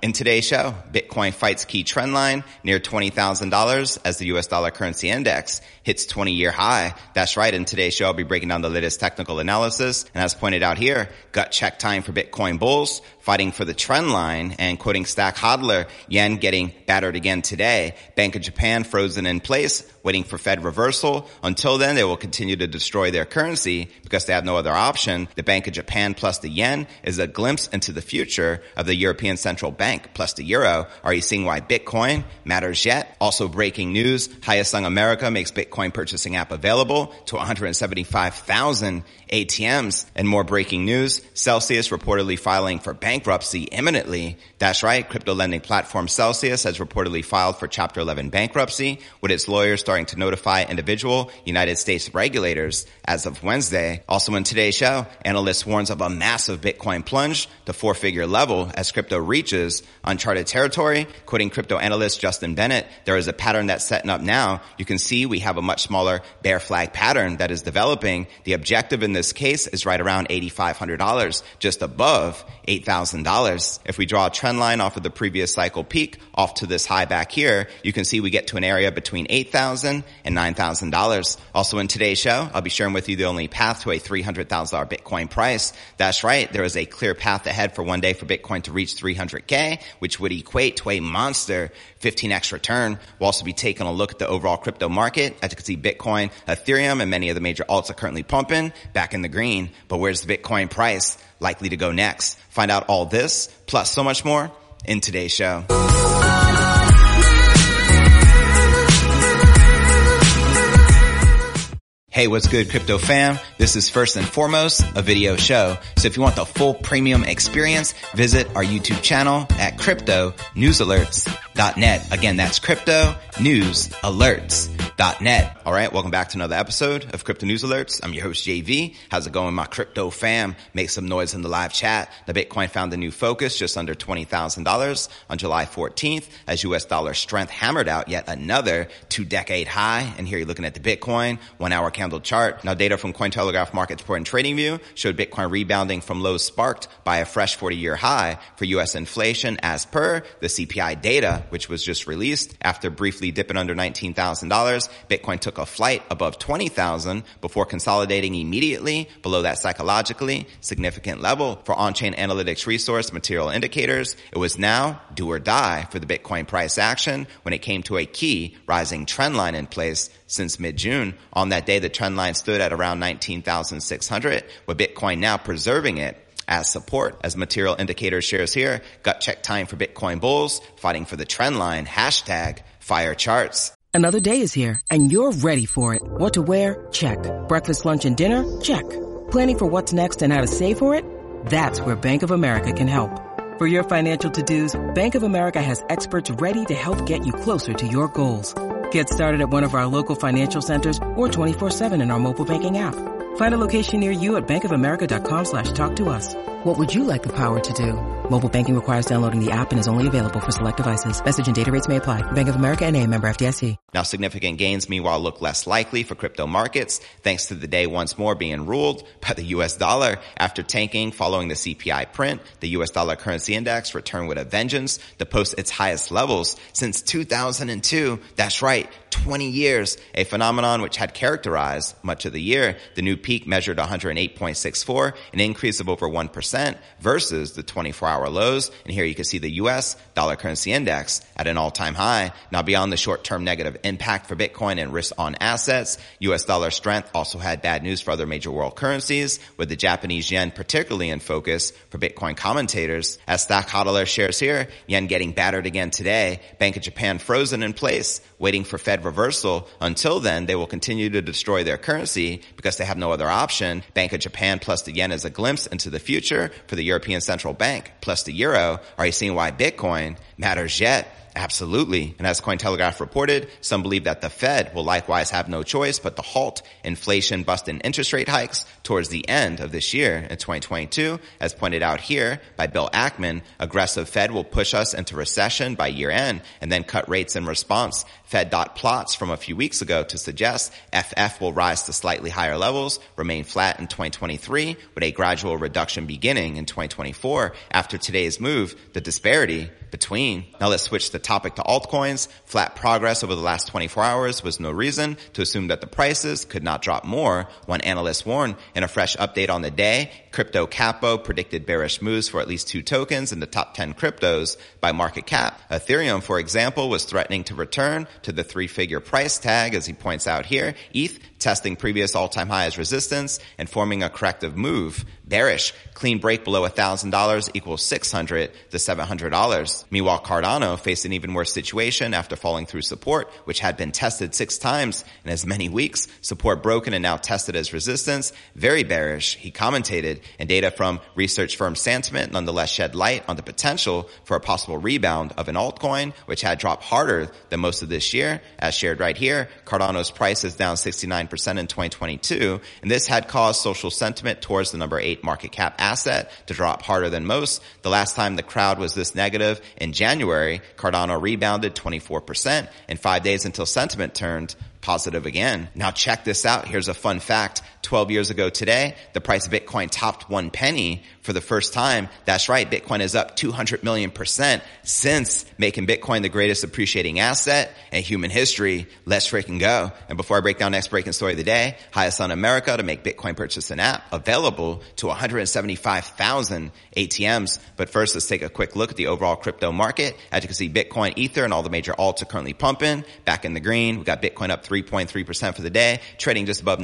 In today's show, Bitcoin fights key trend line near $20,000 as the US dollar currency index hits 20 year high. That's right. In today's show, I'll be breaking down the latest technical analysis. And as pointed out here, gut check time for Bitcoin bulls fighting for the trend line and quoting Stack Hodler, yen getting battered again today. Bank of Japan frozen in place, waiting for Fed reversal. Until then, they will continue to destroy their currency because they have no other option. The Bank of Japan plus the yen is a glimpse into the future of the European Central Bank plus the euro. Are you seeing why Bitcoin matters yet? Also breaking news, Hyosung America makes Bitcoin purchasing app available to 175,000 ATMs. And more breaking news, Celsius reportedly filing for bankruptcy imminently. That's right, crypto lending platform Celsius has reportedly filed for Chapter 11 bankruptcy, with its lawyers starting to notify individual United States regulators as of Wednesday. Also in today's show, analyst warns of a massive Bitcoin plunge to four-figure level as crypto reaches uncharted territory. Quoting crypto analyst Justin Bennett, there is a pattern that's setting up now. You can see we have a much smaller bear flag pattern that is developing. The objective in this case is right around $8,500, just above $8,000. If we draw a trend line off of the previous cycle peak off to this high back here, you can see we get to an area between $8,000 and $9,000. Also in today's show, I'll be sharing with you the only path to a $300,000 Bitcoin price. That's right. There is a clear path ahead for one day for Bitcoin to reach 300K, which would equate to a monster 15x return. We'll also be taking a look at the overall crypto market. As you can see, Bitcoin, Ethereum, and many of the major alts are currently pumping back in the green. But where's the Bitcoin price likely to go next? Find out all this, plus so much more in today's show. Hey, what's good, crypto fam? This is first and foremost a video show. So if you want the full premium experience, visit our YouTube channel at crypto news alerts.net. Again, that's crypto news alerts.net. All right. Welcome back to another episode of crypto news alerts. I'm your host, JV. How's it going, my crypto fam? Make some noise in the live chat. The Bitcoin found a new focus just under $20,000 on July 14th as US dollar strength hammered out yet another two decade high. And here you're looking at the Bitcoin one hour candle chart. Now data from Cointelegraph Market Report and Trading View showed Bitcoin rebounding from lows sparked by a fresh 40 year high for US inflation as per the CPI data, which was just released after briefly dipping under $19,000. Bitcoin took a flight above 20,000 before consolidating immediately below that psychologically significant level for on-chain analytics resource material indicators. It was now do or die for the Bitcoin price action when it came to a key rising trend line in place since mid-June. On that day, the trend line stood at around 19,600 with Bitcoin now preserving it as support. As material indicator shares here, gut check time for Bitcoin bulls fighting for the trend line. Hashtag fire charts. Another day is here and you're ready for it. What to wear? Check. Breakfast, lunch, and dinner? Check. Planning for what's next and how to save for it? That's where Bank of America can help. For your financial to-dos, Bank of America has experts ready to help get you closer to your goals. Get started at one of our local financial centers or 24-7 in our mobile banking app. Find a location near you at bankofamerica.com slash talk to us. What would you like the power to do? Mobile banking requires downloading the app and is only available for select devices. Message and data rates may apply. Bank of America and a member FDIC. Now significant gains meanwhile look less likely for crypto markets thanks to the day once more being ruled by the US dollar after tanking following the CPI print. The US dollar currency index returned with a vengeance to post its highest levels since 2002. That's right. 20 years, a phenomenon which had characterized much of the year. The new peak measured 108.64, an increase of over 1% versus the 24 hour lows. And here you can see the US dollar currency index at an all-time high. Now beyond the short-term negative impact for Bitcoin and risk on assets, US dollar strength also had bad news for other major world currencies, with the Japanese yen particularly in focus for Bitcoin commentators. As Stack Hodler shares here, yen getting battered again today, Bank of Japan frozen in place, waiting for Fed reversal. Until then, they will continue to destroy their currency because they have no other option. Bank of Japan plus the yen is a glimpse into the future for the European Central Bank plus the euro. Are you seeing why Bitcoin matters yet? Absolutely. And as Cointelegraph reported, some believe that the Fed will likewise have no choice but to halt inflation busting interest rate hikes towards the end of this year in 2022. As pointed out here by Bill Ackman, aggressive Fed will push us into recession by year end and then cut rates in response. Fed dot plots from a few weeks ago to suggest FF will rise to slightly higher levels, remain flat in 2023 with a gradual reduction beginning in 2024. After today's move, the disparity between. Now let's switch the topic to altcoins. Flat progress over the last 24 hours was no reason to assume that the prices could not drop more. One analyst warned in a fresh update on the day, Crypto Capo predicted bearish moves for at least two tokens in the top 10 cryptos by market cap. Ethereum, for example, was threatening to return to the three figure price tag, as he points out here. ETH testing previous all-time high as resistance and forming a corrective move. Bearish, clean break below $1,000 equals 600 to $700. Meanwhile, Cardano faced an even worse situation after falling through support, which had been tested six times in as many weeks. Support broken and now tested as resistance. Very bearish, he commentated, and data from research firm Santiment nonetheless shed light on the potential for a possible rebound of an altcoin, which had dropped harder than most of this year. As shared right here, Cardano's price is down 69 percent in 2022, and this had caused social sentiment towards the number eight market cap asset to drop harder than most. The last time the crowd was this negative in January, Cardano rebounded 24%, and five days until sentiment turned positive again. Now check this out. Here's a fun fact. 12 years ago today, the price of Bitcoin topped one penny for the first time. That's right. Bitcoin is up 200 million percent since making Bitcoin the greatest appreciating asset in human history. Let's freaking go. And before I break down next breaking story of the day, Hyosung America to make Bitcoin purchase an app available to 175,000 ATMs. But first, let's take a quick look at the overall crypto market. As you can see, Bitcoin, Ether, and all the major alts are currently pumping back in the green. We got Bitcoin up 3.3% for the day, trading just above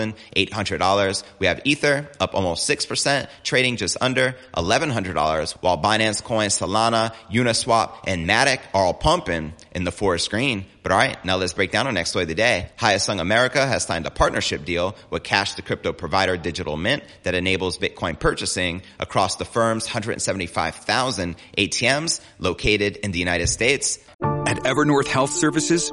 19,800. We have Ether up almost 6%, trading just under $1,100, while Binance Coin, Solana, Uniswap, and Matic are all pumping in the forest green. But all right, now let's break down our next story of the day. Hyosung America has signed a partnership deal with Cash the crypto provider Digital Mint that enables Bitcoin purchasing across the firm's 175,000 ATMs located in the United States. At Evernorth Health Services,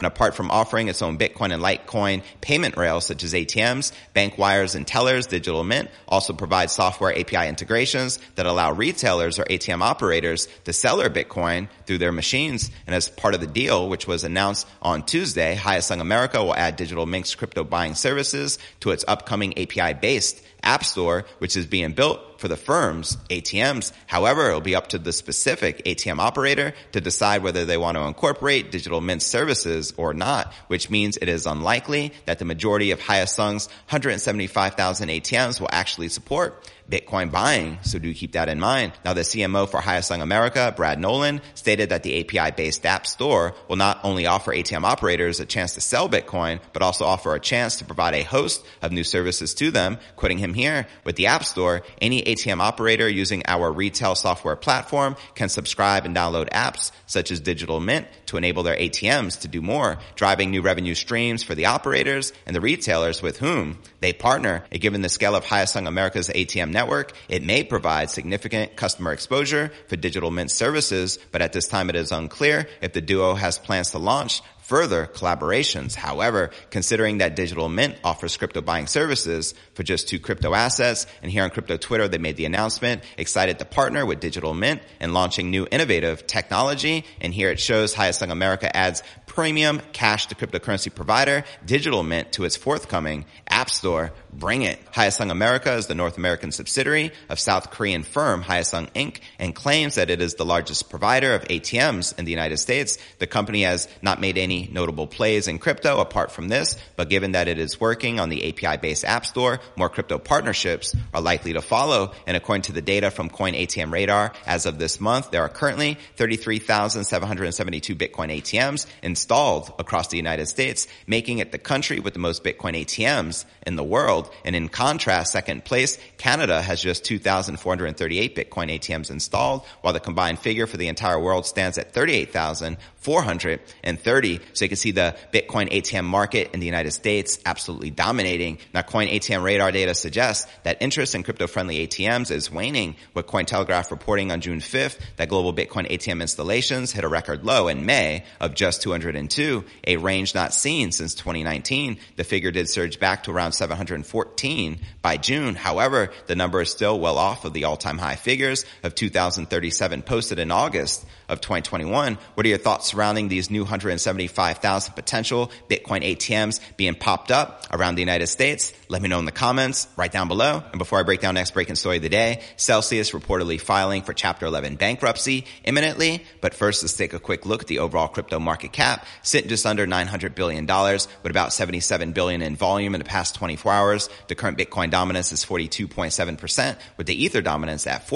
And apart from offering its own Bitcoin and Litecoin payment rails such as ATMs, bank wires and tellers, Digital Mint also provides software API integrations that allow retailers or ATM operators to sell their Bitcoin through their machines. And as part of the deal, which was announced on Tuesday, Hyosung America will add Digital Mint's crypto buying services to its upcoming API based App Store, which is being built for the firm's ATMs. However, it'll be up to the specific ATM operator to decide whether they want to incorporate Digital Mint services or not, which means it is unlikely that the majority of Hyosung's 175,000 ATMs will actually support Bitcoin buying. So do keep that in mind. Now the CMO for Hyosung America, Brad Nolan, stated that the API based app store will not only offer ATM operators a chance to sell Bitcoin, but also offer a chance to provide a host of new services to them. Quoting him here, with the app store, any ATM operator using our retail software platform can subscribe and download apps such as Digital Mint to enable their ATMs to do more, driving new revenue streams for the operators and the retailers with whom they partner. And given the scale of Hyosung America's ATM network, it may provide significant customer exposure for Digital Mint services, but at this time it is unclear if the duo has plans to launch further collaborations. However, considering that Digital Mint offers crypto buying services for just two crypto assets, and here on Crypto Twitter, they made the announcement, excited to partner with Digital Mint and launching new innovative technology. And here it shows Hyosung America adds premium cash to cryptocurrency provider Digital Mint to its forthcoming App Store. Bring it. Hyosung America is the North American subsidiary of South Korean firm Hyosung Inc. and claims that it is the largest provider of ATMs in the United States. The company has not made any notable plays in crypto apart from this, but given that it is working on the API-based App Store, more crypto partnerships are likely to follow. And according to the data from Coin ATM Radar, as of this month, there are currently 33,772 Bitcoin ATMs installed across the United States, making it the country with the most Bitcoin ATMs in the world. And in contrast, second place, Canada has just 2,438 Bitcoin ATMs installed, while the combined figure for the entire world stands at 38,430. So you can see the Bitcoin ATM market in the United States absolutely dominating. Now, Coin ATM radar data suggests that interest in crypto-friendly ATMs is waning, with Cointelegraph reporting on June 5th that global Bitcoin ATM installations hit a record low in May of just 202, a range not seen since 2019. The figure did surge back to around 714 by June. However, the number is still well off of the all-time high figures of 2,037 posted in August of 2021. What are your thoughts surrounding these new 175,000 potential Bitcoin ATMs being popped up around the United States? Let me know in the comments right down below. And before I break down next breaking story of the day, Celsius reportedly filing for Chapter 11 bankruptcy imminently. But first, let's take a quick look at the overall crypto market cap, sitting just under $900 billion with about 77 billion in volume in the past 24 hours. The current Bitcoin dominance is 42.7% with the Ether dominance at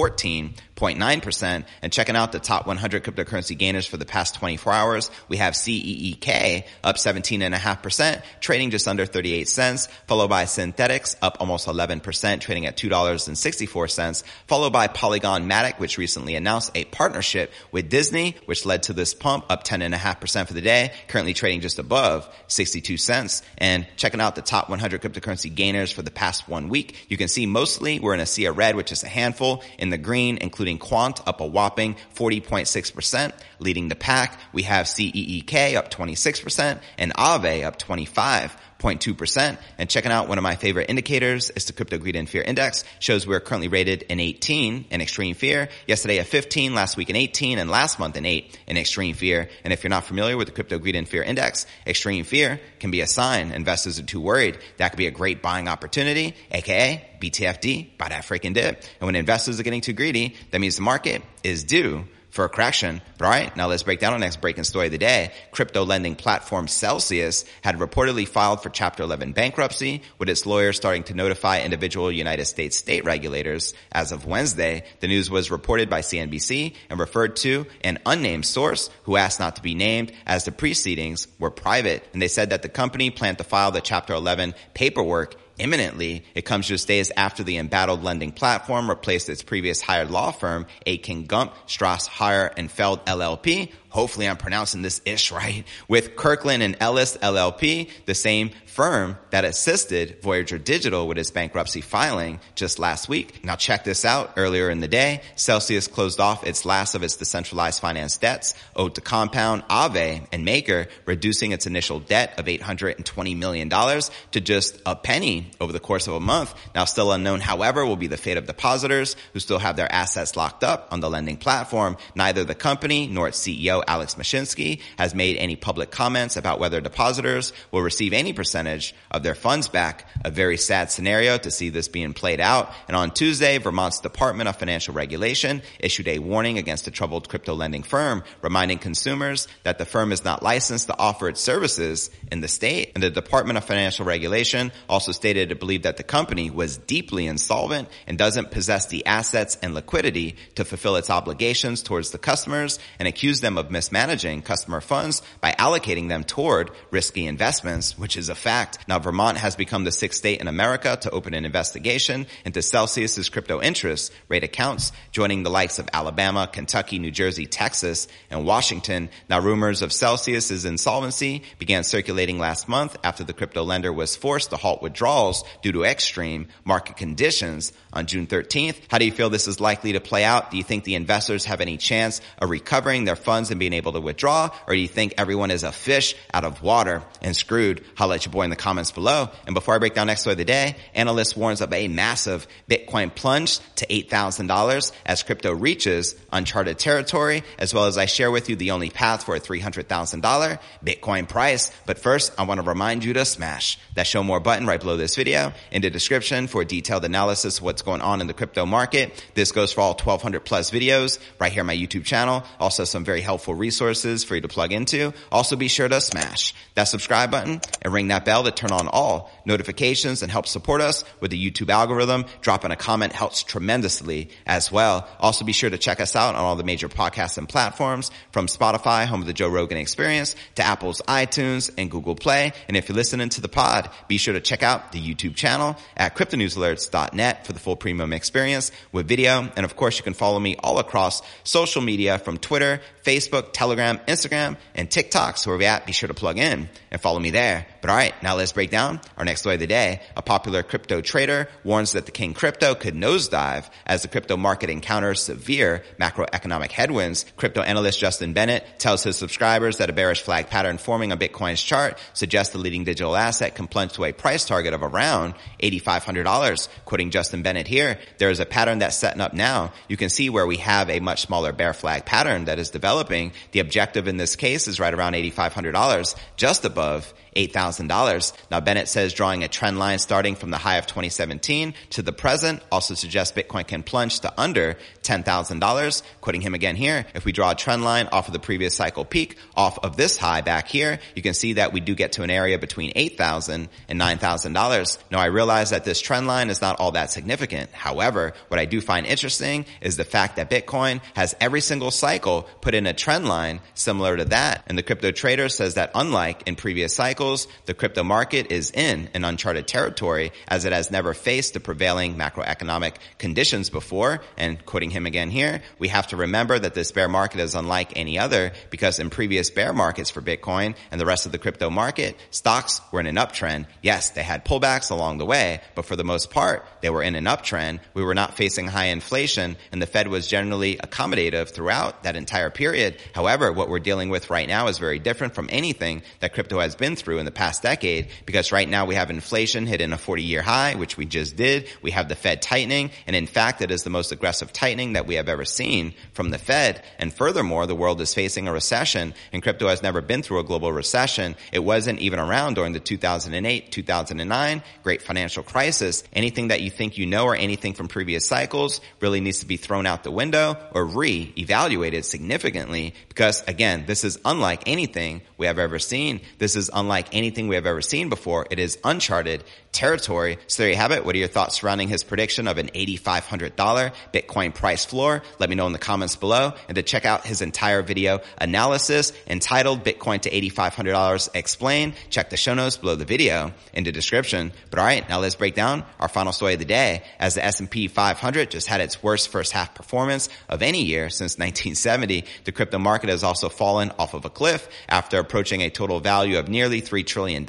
14.9%. And checking out the top 100 cryptocurrency gainers for the past 24 hours, we have CEEK up 17.5%, trading just under 38 cents, followed by Synthetix up almost 11%, trading at $2.64, followed by Polygon Matic, which recently announced a partnership with Disney, which led to this pump up 10.5% for the day, currently trading just above 62 cents. And checking out the top 100 cryptocurrency gainers for the past one week, you can see mostly we're in a sea of red, which is a handful. In the green, including Quant up a whopping 40.6%. Leading the pack, we have CEEK up 26% and Aave up 25. 0.2%. And checking out one of my favorite indicators is the Crypto Greed and Fear Index. Shows we're currently rated in 18 in extreme fear. Yesterday a 15, last week an 18, and last month an 8 in extreme fear. And if you're not familiar with the Crypto Greed and Fear Index, extreme fear can be a sign investors are too worried. That could be a great buying opportunity, aka BTFD, buy that freaking dip. And when investors are getting too greedy, that means the market is due for a correction. But all right, now let's break down our next breaking story of the day. Crypto lending platform Celsius had reportedly filed for Chapter 11 bankruptcy, with its lawyers starting to notify individual United States state regulators. As of Wednesday, the news was reported by CNBC and referred to an unnamed source who asked not to be named as the proceedings were private. And they said that the company planned to file the Chapter 11 paperwork imminently. It comes just days after the embattled lending platform replaced its previous hired law firm, Akin Gump, Strauss, Hauer, and Feld LLP. Hopefully I'm pronouncing this ish right. With Kirkland and Ellis LLP, the same firm that assisted Voyager Digital with its bankruptcy filing just last week. Now check this out. Earlier in the day, Celsius closed off its last of its decentralized finance debts owed to Compound, Aave, and Maker, reducing its initial debt of $820 million to just a penny over the course of a month. Now still unknown, however, will be the fate of depositors who still have their assets locked up on the lending platform. Neither the company nor its CEO, Alex Mashinsky, has made any public comments about whether depositors will receive any percentage of their funds back. A very sad scenario to see this being played out. And on Tuesday, Vermont's Department of Financial Regulation issued a warning against a troubled crypto lending firm, reminding consumers that the firm is not licensed to offer its services in the state. And the Department of Financial Regulation also stated it believed that the company was deeply insolvent and doesn't possess the assets and liquidity to fulfill its obligations towards the customers and accused them of mismanaging customer funds by allocating them toward risky investments, which is a fact. Now, Vermont has become the sixth state in America to open an investigation into Celsius's crypto interests, rate accounts, joining the likes of Alabama, Kentucky, New Jersey, Texas, and Washington. Now, rumors of Celsius's insolvency began circulating last month after the crypto lender was forced to halt withdrawals due to extreme market conditions on June 13th. How do you feel this is likely to play out? Do you think the investors have any chance of recovering their funds being able to withdraw? Or do you think everyone is a fish out of water and screwed? Holla at your boy in the comments below. And before I break down next story of the day, analyst warns of a massive Bitcoin plunge to $8,000 as crypto reaches uncharted territory, as well as I share with you the only path for a $300,000 Bitcoin price. But first, I want to remind you to smash that show more button right below this video in the description for detailed analysis of what's going on in the crypto market. This goes for all 1200 plus videos right here on my YouTube channel. Also some very helpful resources for you to plug into. Also be sure to smash that subscribe button and ring that bell to turn on all notifications and help support us with the YouTube algorithm. Dropping a comment helps tremendously as well. Also be sure to check us out on all the major podcasts and platforms from Spotify, home of the Joe Rogan experience to Apple's iTunes and Google Play. And if you're listening to the pod, be sure to check out the YouTube channel at cryptonewsalerts.net for the full premium experience with video. And of course, you can follow me all across social media from Twitter, Facebook, Telegram, Instagram, and TikTok. So where we at, be sure to plug in and follow me there. But all right, now let's break down our next story of the day. A popular crypto trader warns that the king crypto could nosedive as the crypto market encounters severe macroeconomic headwinds. Crypto analyst Justin Bennett tells his subscribers that a bearish flag pattern forming on Bitcoin's chart suggests the leading digital asset can plunge to a price target of around $8,500. Quoting Justin Bennett here, there is a pattern that's setting up now. You can see where we have a much smaller bear flag pattern that is developing. The objective in this case is right around $8,500, just above $8,000. Now Bennett says drawing a trend line starting from the high of 2017 to the present also suggests Bitcoin can plunge to under $10,000. Quoting him again here, if we draw a trend line off of the previous cycle peak off of this high back here, you can see that we do get to an area between $8,000 and $9,000. Now I realize that this trend line is not all that significant. However, what I do find interesting is the fact that Bitcoin has every single cycle put in a trend line similar to that. And the crypto trader says that unlike in previous cycles, cycles, the crypto market is in an uncharted territory as it has never faced the prevailing macroeconomic conditions before. And quoting him again here, we have to remember that this bear market is unlike any other because in previous bear markets for Bitcoin and the rest of the crypto market, stocks were in an uptrend. Yes, they had pullbacks along the way, but for the most part, they were in an uptrend. We were not facing high inflation and the Fed was generally accommodative throughout that entire period. However, what we're dealing with right now is very different from anything that crypto has been through through in the past decade because right now we have inflation hitting a 40 year high, which we just did. We have the Fed tightening. And in fact, it is the most aggressive tightening that we have ever seen from the Fed. And furthermore, the world is facing a recession and crypto has never been through a global recession. It wasn't even around during the 2008, 2009 great financial crisis. Anything that you think you know or anything from previous cycles really needs to be thrown out the window or re-evaluated significantly because again, this is unlike anything we have ever seen. This is unlike unlike anything we have ever seen before. It is uncharted territory. So there you have it. What are your thoughts surrounding his prediction of an $8,500 Bitcoin price floor? Let me know in the comments below and to check out his entire video analysis entitled Bitcoin to $8,500 Explain. Check the show notes below the video in the description. But all right, now let's break down our final story of the day as the S&P 500 just had its worst first half performance of any year since 1970. The crypto market has also fallen off of a cliff after approaching a total value of nearly $3 trillion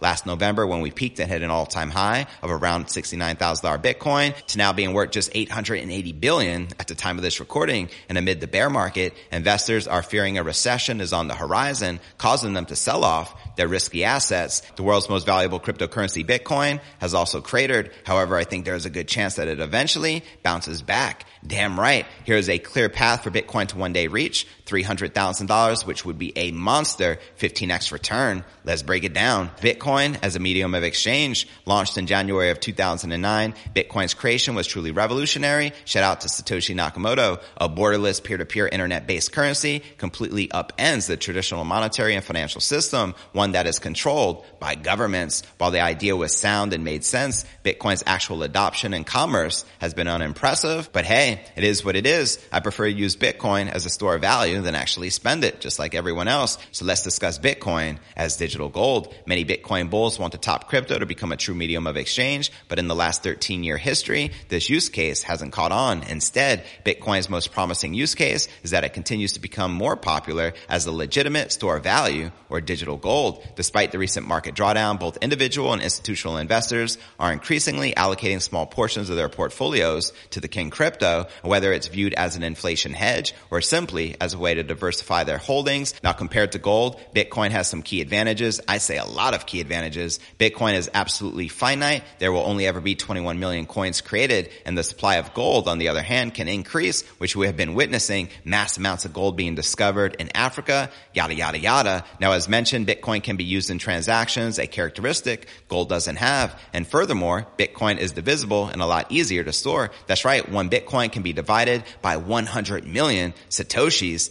last November when we peaked and hit an all-time high of around $69,000 Bitcoin to now being worth just 880 billion at the time of this recording. And amid the bear market, investors are fearing a recession is on the horizon, causing them to sell off their risky assets. The world's most valuable cryptocurrency, Bitcoin, has also cratered. However, I think there's a good chance that it eventually bounces back. Damn right. Here's a clear path for Bitcoin to one day reach $300,000, which would be a monster 15x return. Let's break it down. Bitcoin as a medium of exchange launched in January of 2009. Bitcoin's creation was truly revolutionary. Shout out to Satoshi Nakamoto. A borderless peer-to-peer internet-based currency completely upends the traditional monetary and financial system, one that is controlled by governments. While the idea was sound and made sense, Bitcoin's actual adoption and commerce has been unimpressive. But hey, it is what it is. I prefer to use Bitcoin as a store of value than actually spend it, just like everyone else. So let's discuss Bitcoin as digital gold. Many Bitcoin bulls want the top crypto to become a true medium of exchange, but in the last 13 year history, this use case hasn't caught on. Instead, Bitcoin's most promising use case is that it continues to become more popular as a legitimate store of value or digital gold. Despite the recent market drawdown, both individual and institutional investors are increasingly allocating small portions of their portfolios to the king crypto, whether it's viewed as an inflation hedge or simply as a way to diversify their holdings. Now compared to gold, Bitcoin has some key advantages. I say a lot of key advantages. Bitcoin is absolutely finite. There will only ever be 21 million coins created and the supply of gold on the other hand can increase, which we have been witnessing mass amounts of gold being discovered in Africa, yada, yada, yada. Now, as mentioned, Bitcoin can be used in transactions, a characteristic gold doesn't have. And furthermore, Bitcoin is divisible and a lot easier to store. That's right. One Bitcoin can be divided by 100 million Satoshis.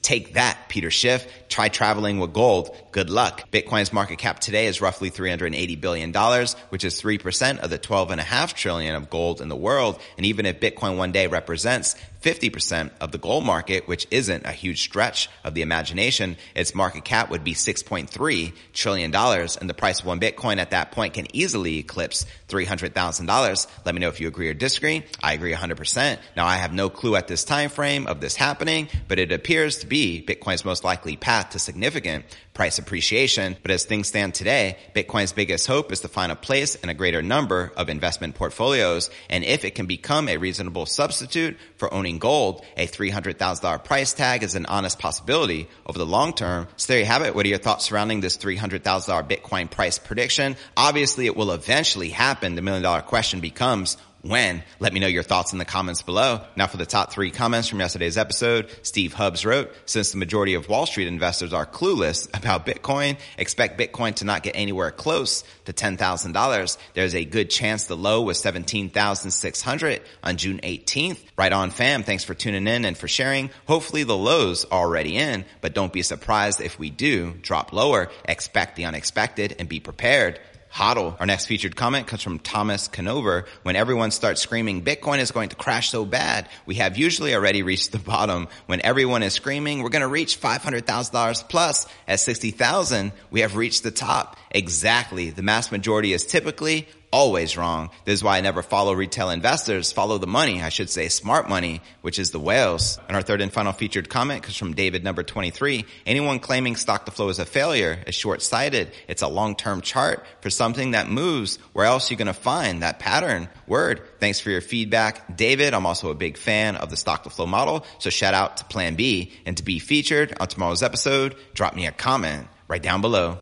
Take that, Peter Schiff. Try traveling with gold. Good luck. Bitcoin's market cap today is roughly $380 billion, which is 3% of the 12.5 trillion of gold in the world. And even if Bitcoin one day represents 50% of the gold market, which isn't a huge stretch of the imagination, its market cap would be $6.3 trillion. And the price of one Bitcoin at that point can easily eclipse $300,000. Let me know if you agree or disagree. I agree 100%. Now I have no clue at this time frame of this happening, but it appears to be Bitcoin's most likely path to significant price appreciation. But as things stand today, Bitcoin's biggest hope is to find a place in a greater number of investment portfolios. And if it can become a reasonable substitute for owning gold, a $300,000 price tag is an honest possibility over the long term. So there you have it. What are your thoughts surrounding this $300,000 Bitcoin price prediction? Obviously it will eventually happen. The million dollar question becomes, when? Let me know your thoughts in the comments below. Now for the top three comments from yesterday's episode, Steve Hubbs wrote, since the majority of Wall Street investors are clueless about Bitcoin, expect Bitcoin to not get anywhere close to $10,000. There's a good chance the low was 17,600 on June 18th. Right on fam. Thanks for tuning in and for sharing. Hopefully the lows already in, but don't be surprised if we do drop lower. Expect the unexpected and be prepared. HODL. Our next featured comment comes from Thomas Canover. When everyone starts screaming, Bitcoin is going to crash so bad, we have usually already reached the bottom. When everyone is screaming, we're going to reach $500,000 plus at 60,000, we have reached the top. Exactly. The mass majority is typically always wrong. This is why I never follow retail investors. Follow the money. I should say smart money, which is the whales. And our third and final featured comment comes from David number 23. Anyone claiming stock to flow is a failure is short-sighted. It's a long-term chart for something that moves. Where else are you going to find that pattern? Word. Thanks for your feedback, David. I'm also a big fan of the stock to flow model. So shout out to Plan B and to be featured on tomorrow's episode, drop me a comment right down below.